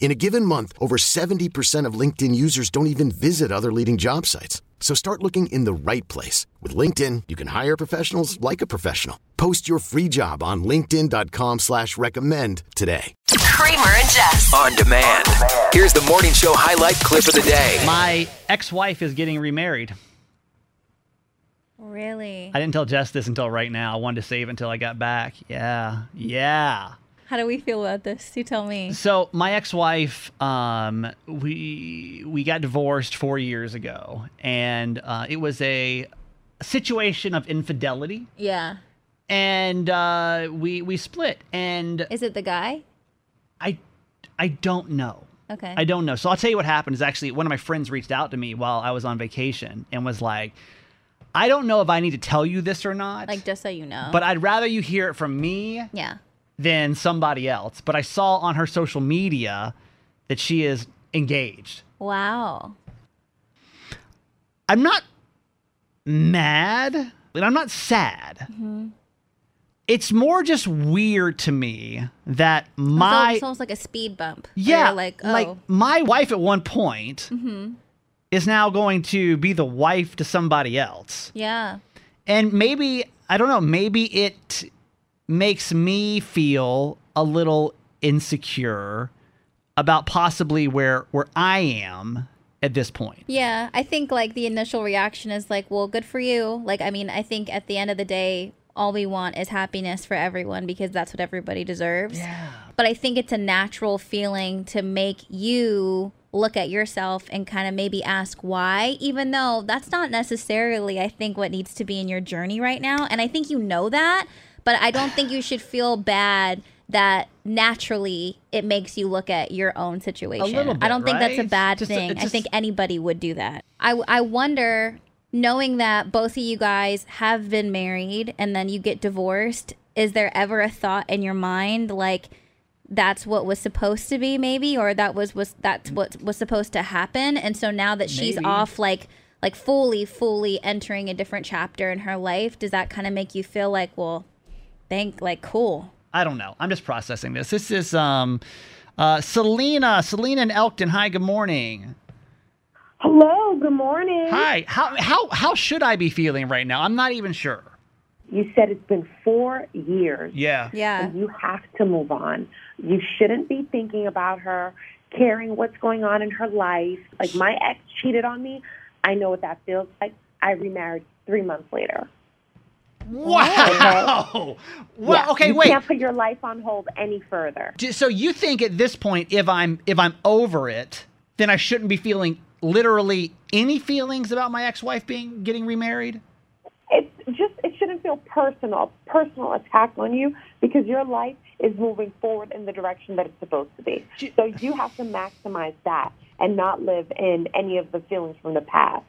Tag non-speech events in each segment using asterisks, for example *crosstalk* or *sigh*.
In a given month, over 70% of LinkedIn users don't even visit other leading job sites. So start looking in the right place. With LinkedIn, you can hire professionals like a professional. Post your free job on linkedin.com slash recommend today. Kramer and Jess. On demand. Here's the morning show highlight clip of the day. My ex-wife is getting remarried. Really? I didn't tell Jess this until right now. I wanted to save until I got back. Yeah, yeah. How do we feel about this? You tell me. So my ex-wife, um, we we got divorced four years ago, and uh, it was a situation of infidelity, Yeah. and uh, we we split. And Is it the guy? I I don't know. Okay. I don't know. So I'll tell you what happened. Is actually one of my friends reached out to me while I was on vacation and was like, "I don't know if I need to tell you this or not, like just so you know. but I'd rather you hear it from me yeah. Than somebody else." But I saw on her social media that she is engaged. Wow. I'm not mad, and I'm not sad. Mm-hmm. It's more just weird to me that My, it's almost like a speed bump. Yeah, like oh. like my wife at one point mm-hmm. is now going to be the wife to somebody else, yeah. and maybe I don't know. Maybe it makes me feel a little insecure about possibly where where I am at this point. Yeah, I think like the initial reaction is like, well, good for you. Like, I mean, I think at the end of the day, all we want is happiness for everyone because that's what everybody deserves. Yeah. But I think it's a natural feeling to make you look at yourself and kind of maybe ask why, even though that's not necessarily, I think, what needs to be in your journey right now. And I think you know that, but I don't think you should feel bad that naturally it makes you look at your own situation. little I don't bit, think that's a bad Just thing. it's I think anybody would do that. I, I wonder, knowing that both of you guys have been married and then you get divorced, is there ever a thought in your mind like that's what was supposed to be maybe or that was was that's what was supposed to happen and so now that she's Maybe. off like like fully fully entering a different chapter in her life does that kind of make you feel like well thank like cool I don't know. I'm just processing this. This is um, uh, Selena. Selena and Elkton. Hi. Good morning. Hello, good morning. Hi. How how how should I be feeling right now? I'm not even sure. You said it's been four years. Yeah. yeah And you have to move on. You shouldn't be thinking about her, caring what's going on in her life. Like my ex cheated on me. I know what that feels like. I remarried three months later. *laughs* Wow. Well, Yeah, okay, you wait. You can't put your life on hold any further. So you think at this point, if I'm if I'm over it, then I shouldn't be feeling literally any feelings about my ex-wife being getting remarried? It's just it shouldn't feel personal, personal attack on you because your life is moving forward in the direction that it's supposed to be. So you have to maximize that and not live in any of the feelings from the past.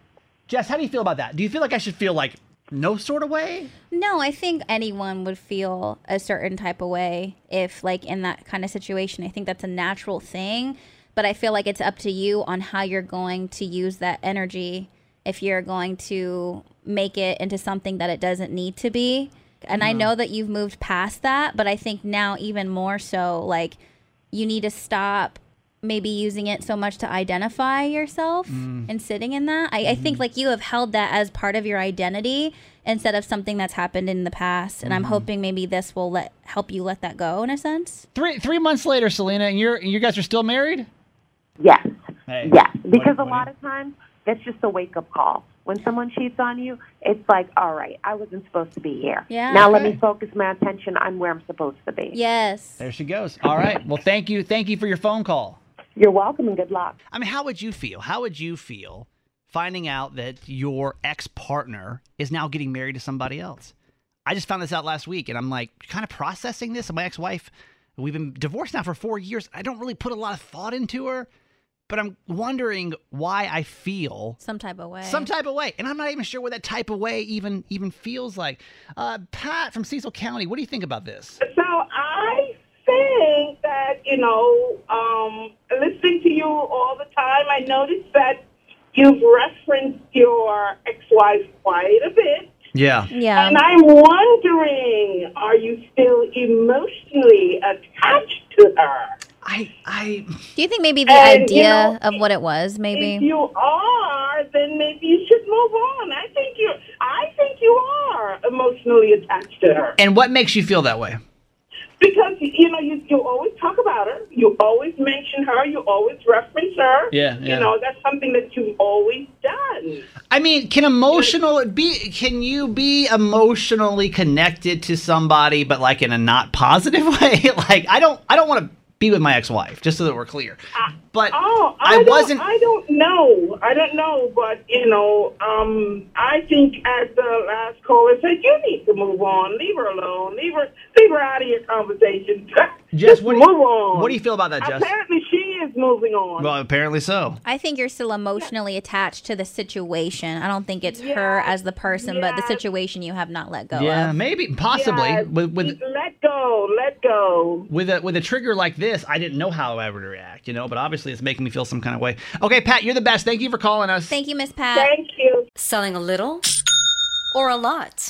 Jess, how do you feel about that? Do you feel like I should feel like no sort of way? No, I think anyone would feel a certain type of way if, like, in that kind of situation. I think that's a natural thing, but I feel like it's up to you on how you're going to use that energy. If you're going to make it into something that it doesn't need to be. And I mm-hmm. know that you've moved past that, but I think now even more so, like, you need to stop maybe using it so much to identify yourself mm. and sitting in that. I, I think mm-hmm. like you have held that as part of your identity instead of something that's happened in the past. And I'm mm-hmm. hoping maybe this will let help you let that go in a sense. Three three months later, Selena, and you're you guys are still married? Yes. Hey, Yes. what- Because what a lot of times that's just a wake up call. When someone cheats on you, it's like, all right, I wasn't supposed to be here. Yeah. Now let me focus my attention on where I'm supposed to be. Yes. There she goes. All right. Well, thank you. Thank you for your phone call. You're welcome and good luck. I mean, how would you feel? How would you feel finding out that your ex partner is now getting married to somebody else? I just found this out last week and I'm like kind of processing this. My ex wife, we've been divorced now for four years. I don't really put a lot of thought into her, but I'm wondering why I feel Some type of way. some type of way. And I'm not even sure what that type of way even even feels like. Uh, Pat from Cecil County, what do you think about this? So I think that, you know, um, listening to you all the time, I noticed that you've referenced your ex-wife quite a bit. Yeah. yeah. And I'm wondering, are you still emotionally attached to her? I I Do you think maybe the And, you idea know, of what it was, maybe? If maybe? you are, then maybe you should move on. I think you I think you are emotionally attached to her. and what makes you feel that way? Because you know, you, you always talk about her, you always mention her, you always reference her. Yeah, yeah. You know, that's something that you've always done. I mean, can emotional be? Can you be emotionally connected to somebody, but like in a not positive *laughs* way? like I don't, I don't want to be with my ex-wife, just so that we're clear. But Oh, I, I, wasn't. I don't know. I don't know, but you know, um, I think as the last caller said, you need to move on. Leave her alone. Leave her. Leave her out of your conversation. *laughs* Jess, Just what do you- move on. what do you feel about that, Jess? Apparently, is moving on. well, apparently so. I think you're still emotionally attached to the situation. I don't think it's her as the person, but the situation you have not let go Yeah, of. maybe, possibly. Yes, With with let go. Let go. with a with a trigger like this, I didn't know how I would react, you know. But obviously, it's making me feel some kind of way. Okay, Pat, you're the best. Thank you for calling us. Thank you, Miss Pat. Thank you. Selling a little or a lot?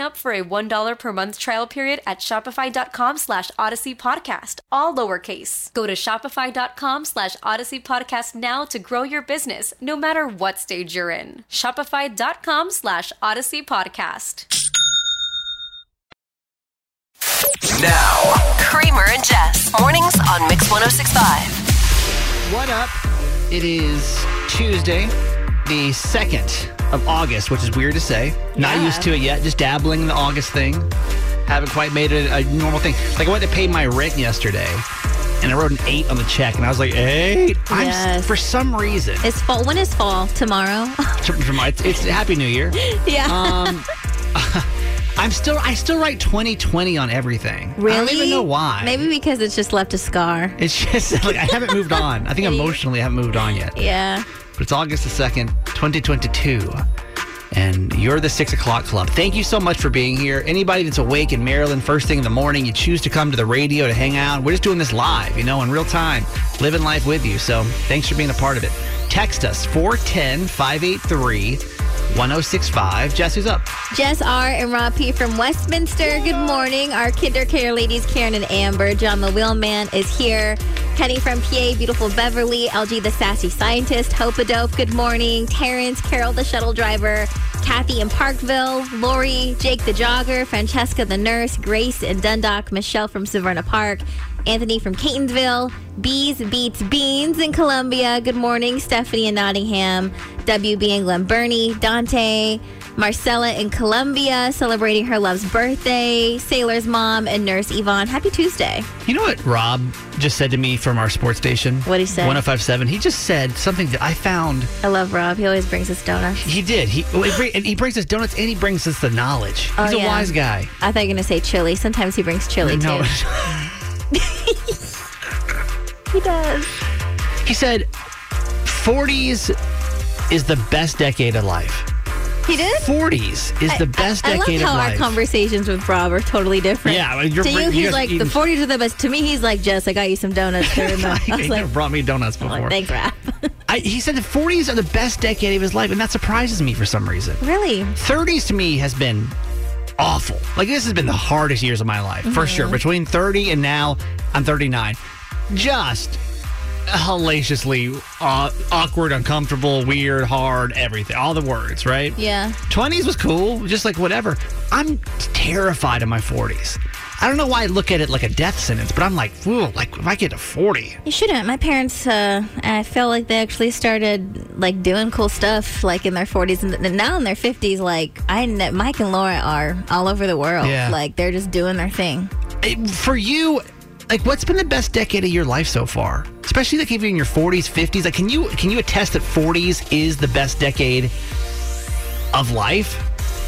up for a $1 per month trial period at shopify.com slash odyssey podcast, all lowercase. Go to shopify.com slash odyssey podcast now to grow your business, no matter what stage you're in. Shopify.com slash odyssey podcast. Now, Kramer and Jess. Mornings on Mix 1065. What up? It is Tuesday, the 2nd of August, which is weird to say. Not Yeah. used to it yet, just dabbling in the August thing. Haven't quite made it a normal thing. Like I went to pay my rent yesterday and I wrote an 8 on the check and I was like, 8? I'm Yes. for some reason. It's fall. When is fall? Tomorrow? *laughs* my, it's, it's *laughs* Happy New Year. yeah. Um *laughs* I'm still I still write 2020 on everything. really? I don't even know why. Maybe because it's just left a scar. it's just like I haven't moved on. I think emotionally I haven't moved on yet. Yeah. But it's August the 2nd, 2022. And you're the six o'clock club. Thank you so much for being here. Anybody that's awake in Maryland, first thing in the morning, you choose to come to the radio to hang out. We're just doing this live, you know, in real time, living life with you. So thanks for being a part of it. Text us 410 583 1065. Jess, who's up? Jess R. and Rob P. from Westminster. Good morning. Our KinderCare ladies, Karen and Amber. John the Wheelman is here. Kenny from PA, beautiful Beverly. LG the sassy scientist. Hope a dope. Good morning. Terrence, Carol the shuttle driver. Kathy in Parkville. Lori, Jake the jogger. Francesca the nurse. Grace in Dundalk. Michelle from Severna Park. Anthony from Catonsville, Bees Beats Beans in Columbia. Good morning, Stephanie in Nottingham, WB in Glen Burnie, Dante, Marcella in Columbia celebrating her love's birthday. Sailor's mom and nurse Yvonne. Happy Tuesday. You know what Rob just said to me from our sports station? What'd he say? 1057. He just said something that I found. I love Rob. He always brings us donuts. He did. He and he brings us donuts and he brings us the knowledge. He's Oh, a yeah. wise guy. I thought you were going to say chili. Sometimes he brings chili No. too. *laughs* *laughs* He does. he said 40s is the best decade of life. He did? 40s is the best I, I decade love how of our life. conversations with Rob are totally different. Yeah, to you, he's like the 40s are the best. To me, he's like Jess. I got you some donuts during *laughs* the. I was like, brought me donuts before. like, thanks, *laughs* Rob. I, he said the 40s are the best decade of his life, and that surprises me for some reason. really? 30s to me has been awful. Like this has been the hardest years of my life for sure. Mm-hmm. Between 30 and now, I'm 39. Just hellaciously uh, awkward, uncomfortable, weird, hard, everything. All the words, right? Yeah. 20s was cool, just like whatever. I'm terrified of my 40s. I don't know why I look at it like a death sentence, but I'm like, ooh, like if I get to 40, You shouldn't. My parents, uh, I feel like they actually started like doing cool stuff like in their 40s and th- now in their 50s. Like I, Mike and Laura are all over the world. Yeah. Like they're just doing their thing. Eh, for you like what's been the best decade of your life so far especially like if you're in your 40s 50s like can you can you attest that 40s is the best decade of life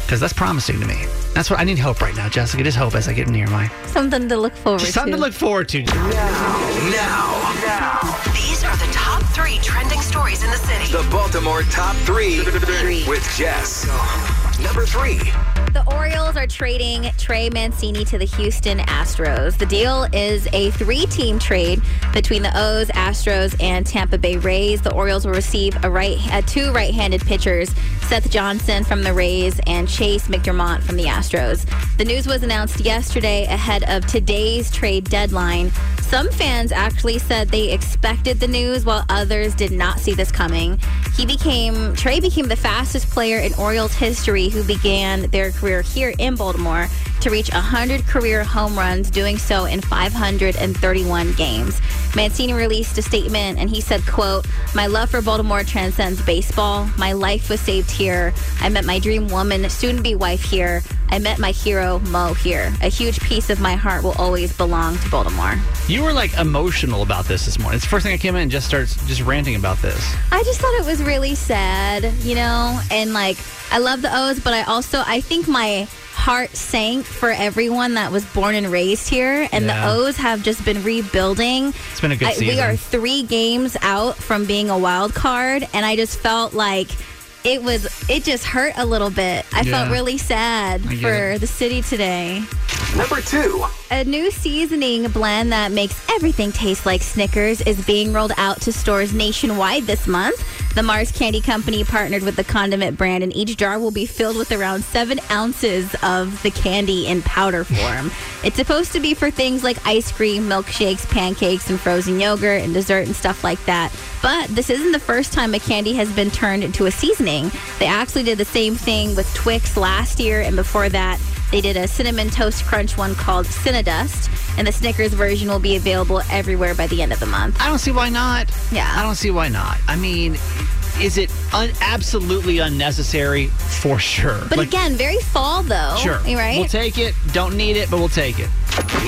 because that's promising to me that's what i need hope right now jessica just hope as i get near my Something to look forward just to. something to look forward to Now, now, now. These are the top three trending stories in the city. the Baltimore top three with Jess. Number three. The Orioles are trading Trey Mancini to the Houston Astros. The deal is a three team trade between the O's, Astros, and Tampa Bay Rays. The Orioles will receive a right, uh, two right handed pitchers, Seth Johnson from the Rays and Chayce McDermott from the Astros. The news was announced yesterday ahead of today's trade deadline. Some fans actually said they expected the news, while others did not see this coming. He became Trey became the fastest player in Orioles history who began their career here in Baltimore to reach 100 career home runs, doing so in 531 games. Mancini released a statement and he said, quote, My love for Baltimore transcends baseball. My life was saved here. I met my dream woman, soon to be wife here. I met my hero, Mo, here. A huge piece of my heart will always belong to Baltimore. you were like emotional about this this morning it's the first thing i came in and just starts just ranting about this I just thought it was really sad, you know, and like I love the O's, but I also I think my heart sank for everyone that was born and raised here, and Yeah. the O's have just been rebuilding. It's been a good I- We are three games out from being a wild card, and I just felt like. It was. It just hurt a little bit. I felt really sad for it. the city today. Number two. A new seasoning blend that makes everything taste like Snickers is being rolled out to stores nationwide this month. The Mars Candy Company partnered with the condiment brand, and each jar will be filled with around seven ounces of the candy in powder form. it's supposed to be for things like ice cream, milkshakes, pancakes, and frozen yogurt and dessert and stuff like that. But this isn't the first time a candy has been turned into a seasoning. They actually did the same thing with Twix last year, and before that, they did a cinnamon toast crunch one called Cinnadust, and the Snickers version will be available everywhere by the end of the month. I don't see why not. Yeah. I don't see why not. I mean, is it un- absolutely unnecessary? For sure. But Like, again, very fall though. sure. Eh, right? We'll take it. Don't need it, but we'll take it.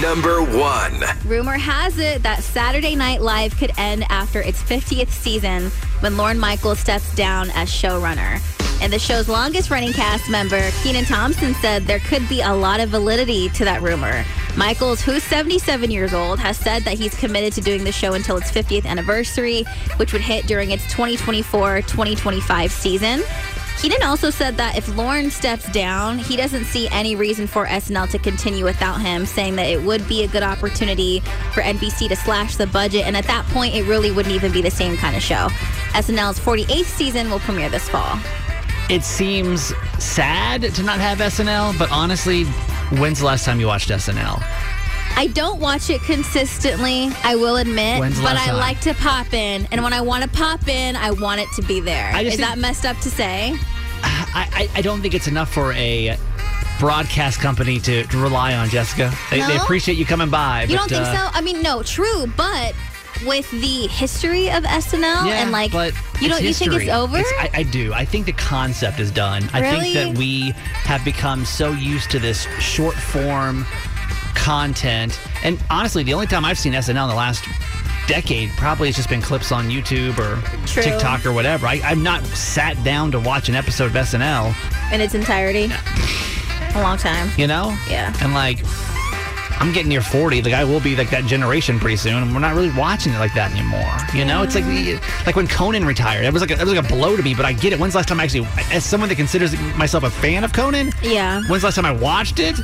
Number one. Rumor has it that Saturday Night Live could end after its 50th season when Lorne Michaels steps down as showrunner. And the show's longest running cast member, Kenan Thompson, said there could be a lot of validity to that rumor. Michaels, who's 77 years old, has said that he's committed to doing the show until its 50th anniversary, which would hit during its 2024 2025 season. Keenan also said that if Lorne steps down, he doesn't see any reason for SNL to continue without him, saying that it would be a good opportunity for NBC to slash the budget. And at that point, it really wouldn't even be the same kind of show. SNL's 48th season will premiere this fall. It seems sad to not have SNL, but honestly, when's the last time you watched SNL? I don't watch it consistently, I will admit, When's but I time? like to pop in. And when I want to pop in, I want it to be there. Is think- that messed up to say? I, I, I don't think it's enough for a broadcast company to, to rely on, Jessica. They, they appreciate you coming by. You but, don't think uh, so? I mean, no, true, but with the history of SNL Yeah, and like but you don't you think it's over? I, I do. I think the concept is done. I think that we have become so used to this short form content. And honestly, the only time I've seen SNL in the last decade probably has just been clips on YouTube or True. TikTok or whatever. I, I've not sat down to watch an episode of SNL, in its entirety. A long time. you know? Yeah. And like, I'm getting near 40. Like, I will be like that generation pretty soon, and we're not really watching it like that anymore. You know, it's like like when Conan retired. It was like a, it was like a blow to me, but I get it. When's the last time I actually, as someone that considers myself a fan of Conan, Yeah. when's the last time I watched it?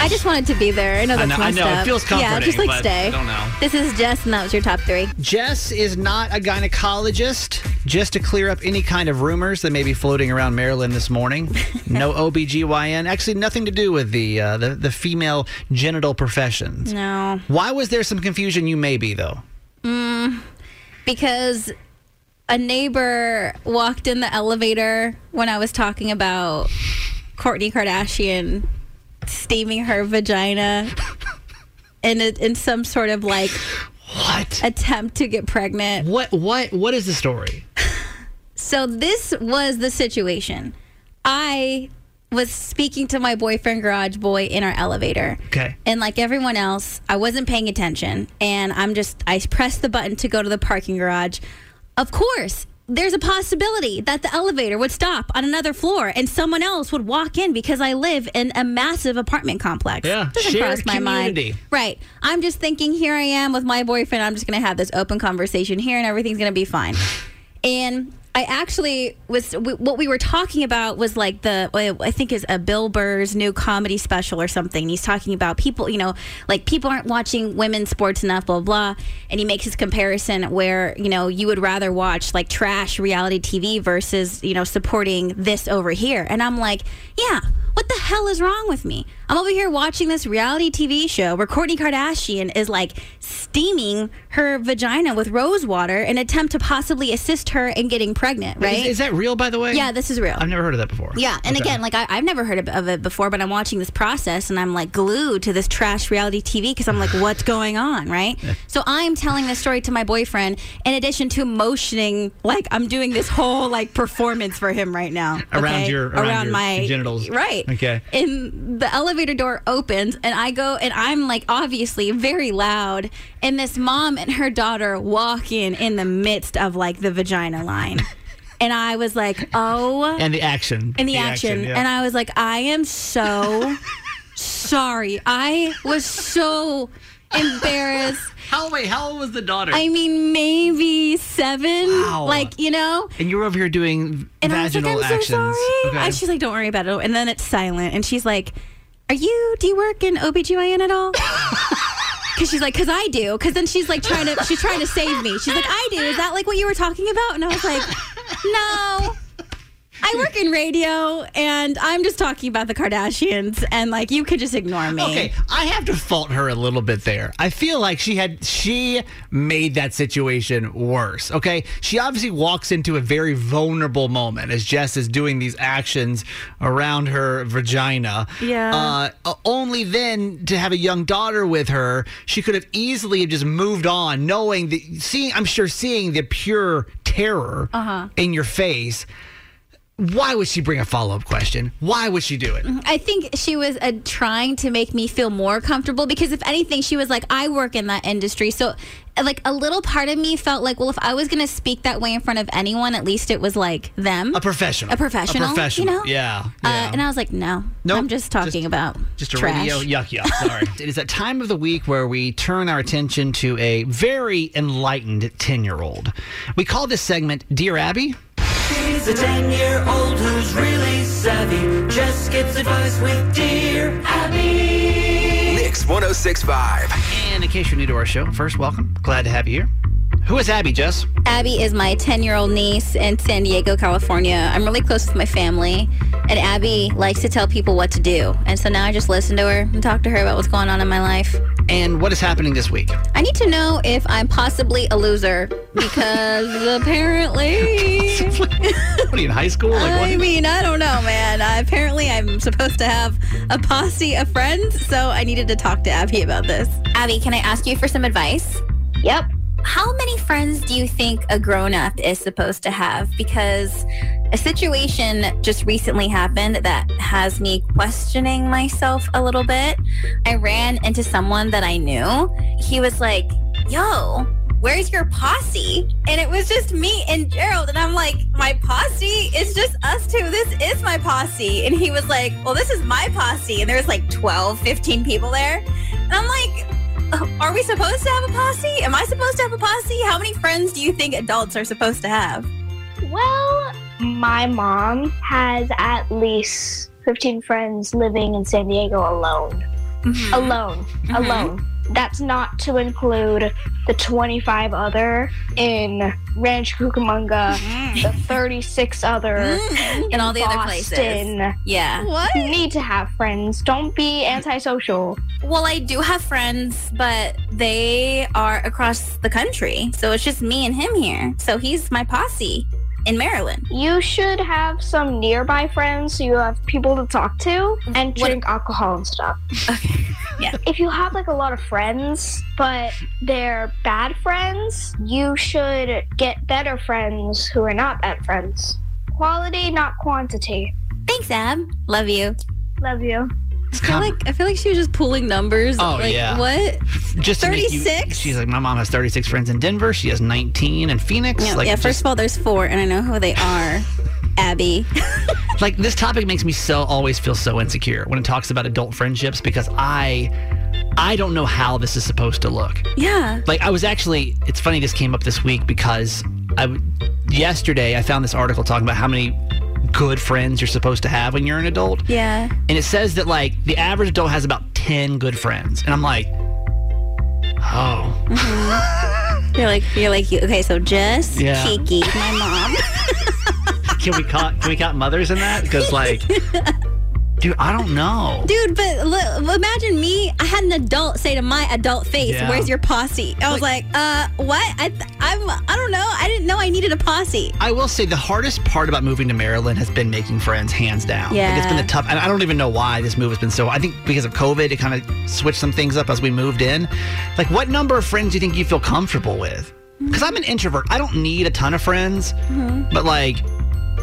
I just wanted to be there. I know I that's know- I messed know. It up. feels Yeah, just like but stay. I don't know. This is Jess, and that was your top three. Jess is not a gynecologist. Just to clear up any kind of rumors that may be floating around Maryland this morning. *laughs* No OBGYN. Actually, nothing to do with the uh, the, the female genital professions. No, Why was there some confusion? You may be though. Mm, because a neighbor walked in the elevator when I was talking about Kourtney Kardashian steaming her vagina in a, in some sort of like What? attempt to get pregnant. What? What? What is the story? So this was the situation. I was speaking to my boyfriend garage boy in our elevator. Okay. And like everyone else, I wasn't paying attention and I'm just I pressed the button to go to the parking garage. Of course, there's a possibility that the elevator would stop on another floor and someone else would walk in because I live in a massive apartment complex. Yeah, Doesn't shared cross my community. mind. Right. I'm just thinking here I am with my boyfriend. I'm just going to have this open conversation here and everything's going to be fine. And I actually was w- what we were talking about was like the uh, I think is a Bill Burr's new comedy special or something. He's talking about people, you know, like people aren't watching women's sports enough, blah. blah. And he makes his comparison where you know you would rather watch like trash reality TV versus you know supporting this over here. And I'm like, yeah, what the hell is wrong with me? I'm over here watching this reality TV show where Kourtney Kardashian is like steaming her vagina with rose water in an attempt to possibly assist her in getting pregnant, right? Is, is that real, by the way? yeah, this is real. I've never heard of that before. Yeah, and Okay. again, like I, I've never heard of, of it before, but I'm watching this process and I'm like glued to this trash reality TV because I'm like, *sighs* what's going on, right? So I'm telling this story to my boyfriend in addition to motioning like I'm doing this whole like performance for him right now. Around okay? your- around your genitals. right? Okay. And the elevator door opens and I go and I'm like obviously very loud and this mom and her daughter walk in in the midst of like the vagina line. *laughs* And I was like, oh and the action. And the, action. yeah. And I was like, I am so *laughs* sorry. I was so embarrassed. *laughs* how wait? How old was the daughter? I mean, maybe seven. Wow. Like, you know? and you were over here doing And I was like, vaginal I'm so sorry. Okay. And she's like, don't worry about it. And then it's silent. And she's like, Are you, do you work in OBGYN at all? *laughs* Because she's like, because I do. Because then she's like trying to, she's trying to save me. She's like, I do. Is that like what you were talking about? And I was like, *laughs* no. I work in radio and I'm just talking about the Kardashians and like you could just ignore me. Okay, I have to fault her a little bit there. I feel like she had she made that situation worse. Okay, she obviously walks into a very vulnerable moment as Jess is doing these actions around her vagina. Yeah. Uh, only then to have a young daughter with her, she could have easily just moved on, knowing that seeing. I'm sure seeing the pure terror Uh-huh. in your face. Why would she bring a follow up question? Why would she do it? I think she was uh, trying to make me feel more comfortable because if anything, she was like, I work in that industry. So, uh, like, a little part of me felt like, well, if I was going to speak that way in front of anyone, at least it was like them. A professional. A professional. A professional. You know? Yeah. Uh, and I was like, no. Nope. I'm just talking Just- about Just a trash. radio yuck yuck. Sorry. *laughs* it is that time of the week where we turn our attention to a very enlightened 10 year old. We call this segment Dear Abby. She's a 10 year old who's really savvy. Just gets advice with Dear Abby. Mix 1065. And in case you're new to our show, first, welcome. Glad to have you here. Who is Abby, Jess? Abby is my 10 year old niece in San Diego, California. I'm really close with my family, and Abby likes to tell people what to do. And so now I just listen to her and talk to her about what's going on in my life. And what is happening this week? I need to know if I'm possibly a loser because *laughs* apparently. What are you in high school? Like, I what? mean, I don't know, man. Uh, apparently, I'm supposed to have a posse of friends, so I needed to talk to Abby about this. Abby, can I ask you for some advice? Yep. How many friends do you think a grown up is supposed to have? Because a situation just recently happened that has me questioning myself a little bit. I ran into someone that I knew. He was like, Yo, where's your posse? And it was just me and Gerald. And I'm like, My posse? is just us two. This is my posse. And he was like, Well, this is my posse. And there's like 12, 15 people there. And I'm like, *laughs* are we supposed to have a posse? Am I supposed to have a posse? How many friends do you think adults are supposed to have? Well, my mom has at least 15 friends living in San Diego alone. Mm-hmm. Alone. Mm-hmm. Alone. That's not to include the 25 other in Ranch Cucamonga, mm. the 36 other mm. And in all the other places. Boston. Yeah. What? You need to have friends. Don't be antisocial. Well, I do have friends, but they are across the country. So it's just me and him here. So he's my posse in Maryland. You should have some nearby friends so you have people to talk to and What- drink alcohol and stuff. *laughs* Yeah. If you have like a lot of friends, but they're bad friends, you should get better friends who are not bad friends. Quality, not quantity. Thanks, Ab. Love you. Love you. I feel like I feel like she was just pulling numbers. Oh, like, yeah. What? Just you- 36? she's like, my mom has 36 friends in Denver. She has 19 in Phoenix. Yeah, like, yeah, just- first of all, there's four, and I know who they are. *laughs* Abby. *laughs* like this topic makes me so always feel so insecure when it talks about adult friendships because I I don't know how this is supposed to look. Yeah. Like I was actually it's funny this came up this week because I yesterday I found this article talking about how many good friends you're supposed to have when you're an adult. Yeah. And it says that like the average adult has about 10 good friends. And I'm like, "Oh, mm-hmm. You're like you're like you. Okay, so Jess, Yeah. Kiki, my mom. *laughs* can we count can we count mothers in that cuz like *laughs* dude, I don't know. Dude, but look, imagine me. I had an adult say to my adult face, Yeah. "Where's your posse?" I was like, "Uh, what? I, I'm, I don't know. I didn't know I needed a posse." I will say the hardest part about moving to Maryland has been making friends, hands down. Like, it's been Yeah. the tough. And I don't even know why this move has been so. I think because of COVID, it kind of switched some things up as we moved in. Like, what number of friends do you think you feel comfortable with? Because I'm an introvert. I don't need a ton of friends, Mm-hmm. but like,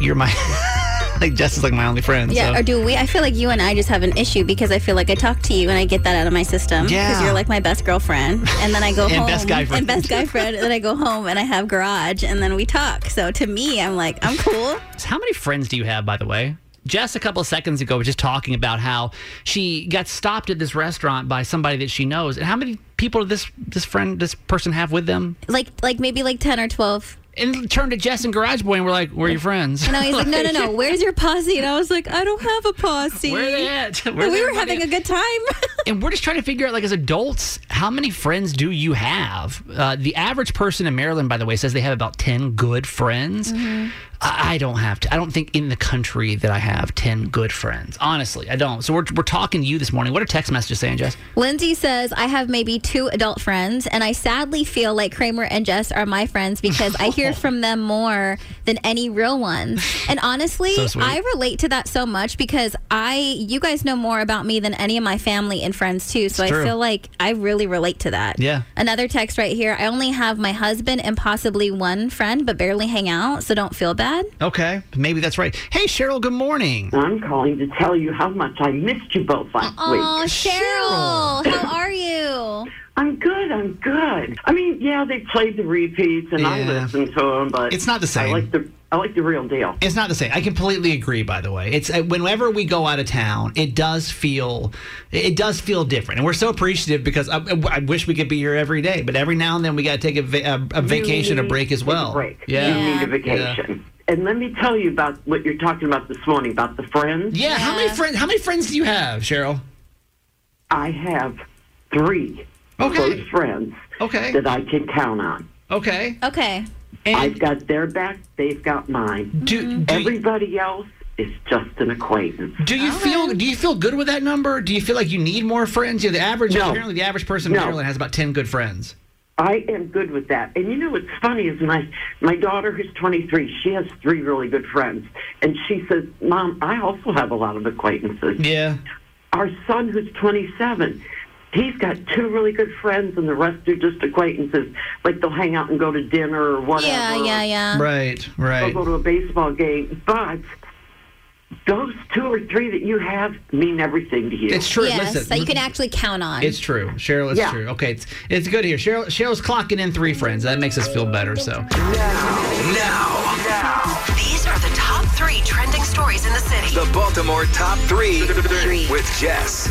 you're my. *laughs* *laughs* like, Jess is like my only friend. Yeah, so. or do we? I feel like you and I just have an issue because I feel like I talk to you and I get that out of my system. Yeah, Because you're like my best girlfriend. And then I go *laughs* And home. best guy friend. And best guy friend. and then I go home and I have garage and then we talk. So to me, I'm like, I'm cool. *laughs* So How many friends do you have, by the way? Jess, a couple of seconds ago, was just talking about how she got stopped at this restaurant by somebody that she knows. And how many people did this this friend, this person have with them? Like, like maybe like 10 or 12. And turned to Jess and Garage Boy and we're like, "We're your friends." No, he's like, no, no, no. *laughs* Where's your posse? And I was like, I don't have a posse. Where are they at? Where's we were having a good time. *laughs* and we're just trying to figure out, like, as adults, how many friends do you have? Uh, the average person in Maryland, by the way, says they have about ten good friends. Mm-hmm. I, don't have to. I don't think in the country that I have ten good friends. Honestly, I don't. So we're we're talking to you this morning. What are text messages saying, Jess? Lindsay says, I have maybe two adult friends, and I sadly feel like Kramer and Jess are my friends because I hear *laughs* from them more than any real ones. And honestly, So. I relate to that so much because I, you guys know more about me than any of my family and friends too. So It's I true. feel like I really relate to that. Yeah. Another text right here. I only have my husband and possibly one friend, but barely hang out, so don't feel bad. Okay, maybe that's right. Hey, Cheryl. Good morning. I'm calling to tell you how much I missed you both last Oh, week. Cheryl, how are you? I'm good. I'm good. I mean, yeah, they played the repeats, and I Yeah. listened to them, but It's not the same. I like the I like the real deal. It's not the same. I completely agree. By the way, it's uh, whenever we go out of town, it does feel it does feel different, and we're so appreciative because I, I wish we could be here every day, but every now and then we got to take a, va- a, a vacation, a break as need take well. A break. Yeah. You need a vacation. And let me tell you about what you're talking about this morning about the friends. Yeah. How many friends? How many friends do you have, Cheryl? I have three okay. close friends Okay. that I can count on. Okay. Okay. I've got their back. They've got mine. Do, Everybody else is just an acquaintance. Do you feel do you feel good with that number? Do you feel like you need more friends? You know, the average No. apparently the average person in No. Maryland has about ten good friends. I am good with that. And you know what's funny is my my daughter who's 23, she has three really good friends, and she says, "Mom, I also have a lot of acquaintances." Yeah. Our son who's 27, he's got two really good friends, and the rest are just acquaintances. Like they'll hang out and go to dinner or whatever. Yeah, yeah, yeah. Right, right. They'll right. go to a baseball game, but those two or three that you have mean everything to you. It's true. Yes, Listen, that you can actually count on. It's true, Cheryl. It's Yeah. true. Okay, it's it's good here. Cheryl Cheryl's clocking in three friends. That makes us feel better. So Now, now, These are the top three trending stories in the city. the Baltimore top three with Jess.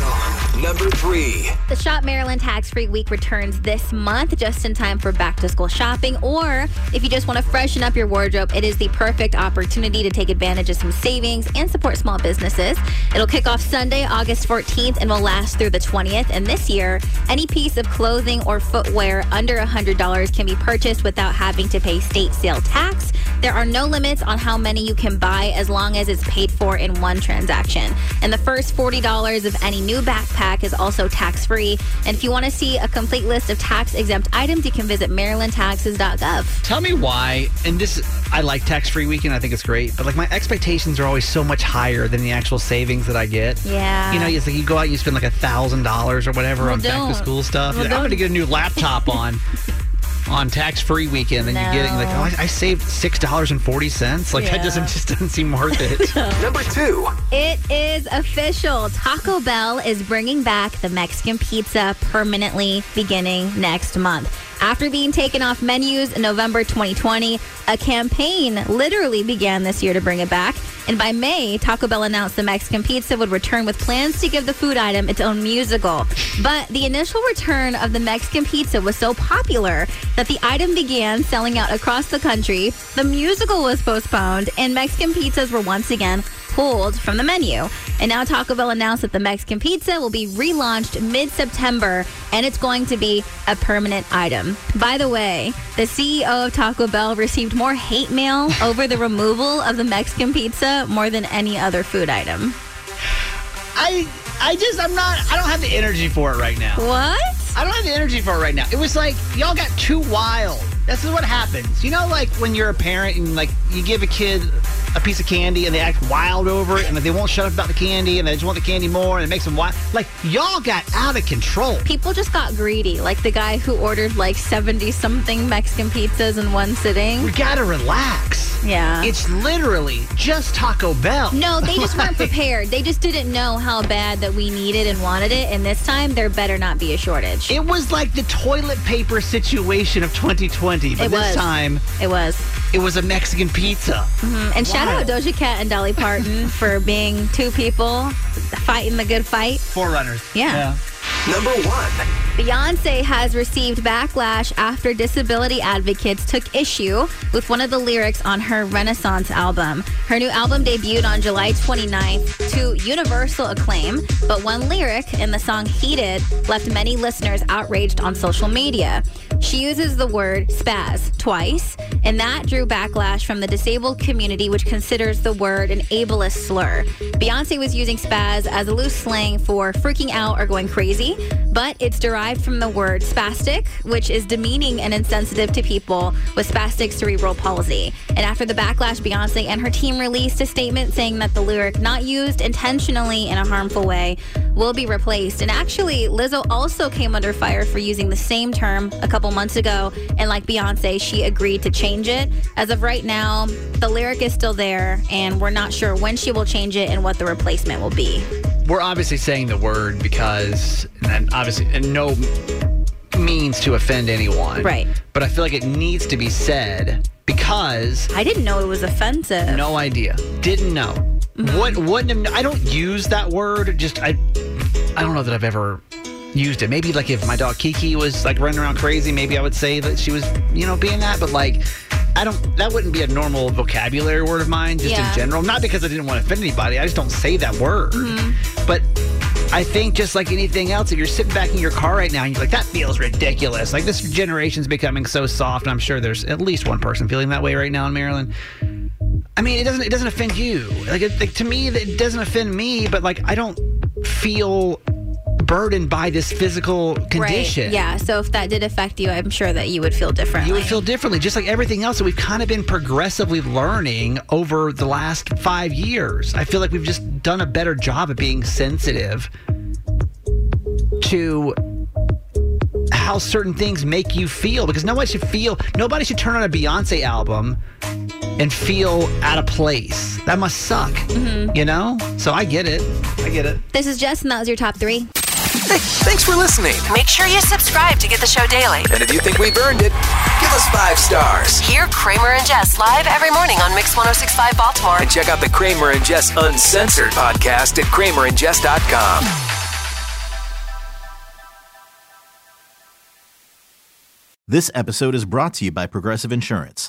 Number three. The Shop Maryland Tax Free Week returns this month, just in time for back to school shopping. Or if you just want to freshen up your wardrobe, it is the perfect opportunity to take advantage of some savings and support small businesses. It'll kick off Sunday, August 14th, and will last through the 20th. And this year, any piece of clothing or footwear under $100 can be purchased without having to pay state sale tax. There are no limits on how many you can buy as long as it's paid for in one transaction. And the first $40 of any new backpack is also tax free. And if you want to see a complete list of tax exempt items, you can visit marylandtaxes.gov. tell me why. And this, I like tax free weekend. I think it's great. But like my expectations are always so much higher than the actual savings that I get. Yeah. You know, it's like you go out and you spend like a thousand dollars or whatever Well, on back to school stuff. Well, I'm going to get a new laptop on. *laughs* On tax free weekend, and you get you're like, oh, I, I saved six dollars and forty cents. Like that Yeah. doesn't just doesn't seem worth it. *laughs* Number two. It is official. Taco Bell is bringing back the Mexican pizza permanently beginning next month. After being taken off menus in November 2020, a campaign literally began this year to bring it back. And by May, Taco Bell announced the Mexican pizza would return with plans to give the food item its own musical. But the initial return of the Mexican pizza was so popular that the item began selling out across the country. The musical was postponed, and Mexican pizzas were once again pulled from the menu. And now Taco Bell announced that the Mexican pizza will be relaunched mid September and it's going to be a permanent item. By the way, the CEO of Taco Bell received more hate mail *laughs* over the removal of the Mexican pizza more than any other food item. I I just I'm not I don't have the energy for it right now. What? I don't have the energy for it right now. It was like y'all got too wild. This is what happens. You know, like when you're a parent and like you give a kid a piece of candy and they act wild over it and they won't shut up about the candy and they just want the candy more and it makes them wild. Like y'all got out of control. People just got greedy, like the guy who ordered like 70 something Mexican pizzas in one sitting. We gotta relax. Yeah. It's literally just Taco Bell. No, they just weren't *laughs* prepared. They just didn't know how bad that we needed and wanted it. And this time, there better not be a shortage. It was like the toilet paper situation of 2020, but It this was. time It was. it was a Mexican pizza. Mhm. And shout out. Doja Cat and Dolly Parton *laughs* for being two people fighting the good fight. Forerunners. Yeah. Number one. Beyonce has received backlash after disability advocates took issue with one of the lyrics on her Renaissance album. Her new album debuted on July 29th to universal acclaim, but one lyric in the song Heated left many listeners outraged on social media. She uses the word spaz twice, and that drew backlash from the disabled community, which considers the word an ableist slur. Beyonce was using spaz as a loose slang for freaking out or going crazy, but it's derived from the word spastic, which is demeaning and insensitive to people with spastic cerebral palsy. And after the backlash, Beyonce and her team released a statement saying that the lyric, not used intentionally in a harmful way, will be replaced. And actually, Lizzo also came under fire for using the same term a couple months ago. And like Beyonce, she agreed to change it. As of right now, the lyric is still there, and we're not sure when she will change it and what the replacement will be. We're obviously saying the word because, and obviously, and no means to offend anyone. Right. But I feel like it needs to be said because I didn't know it was offensive. no idea, didn't know. Mm-hmm. What wouldn't have, I don't use that word. Just I, I don't know that I've ever used it. Maybe like if my dog Kiki was like running around crazy, maybe I would say that she was, you know, being that. But like, I don't. That wouldn't be a normal vocabulary word of mine, just Yeah. in general. Not because I didn't want to offend anybody. I just don't say that word. Mm-hmm. But I think just like anything else, if you're sitting back in your car right now and you're like, that feels ridiculous. Like this generation's becoming so soft. And I'm sure there's at least one person feeling that way right now in Maryland. I mean, it doesn't it doesn't offend you. Like, it, like to me, it doesn't offend me. But like, I don't feel burdened by this physical condition. Right. Yeah. So if that did affect you, I'm sure that you would feel differently. You would feel differently, just like everything else that we've kind of been progressively learning over the last five years. I feel like we've just done a better job of being sensitive to how certain things make you feel because nobody should feel nobody should turn on a Beyonce album and feel out of place. That must suck. Mhm. You know? So I get it. I get it. This is Jess, and that was your top three. Hey, thanks for listening. Make sure you subscribe to get the show daily. And if you think we've earned it, give us five stars. Hear Kramer and Jess live every morning on Mix 1065 Baltimore. And check out the Kramer and Jess Uncensored podcast at kramerandjess.com. This episode is brought to you by Progressive Insurance.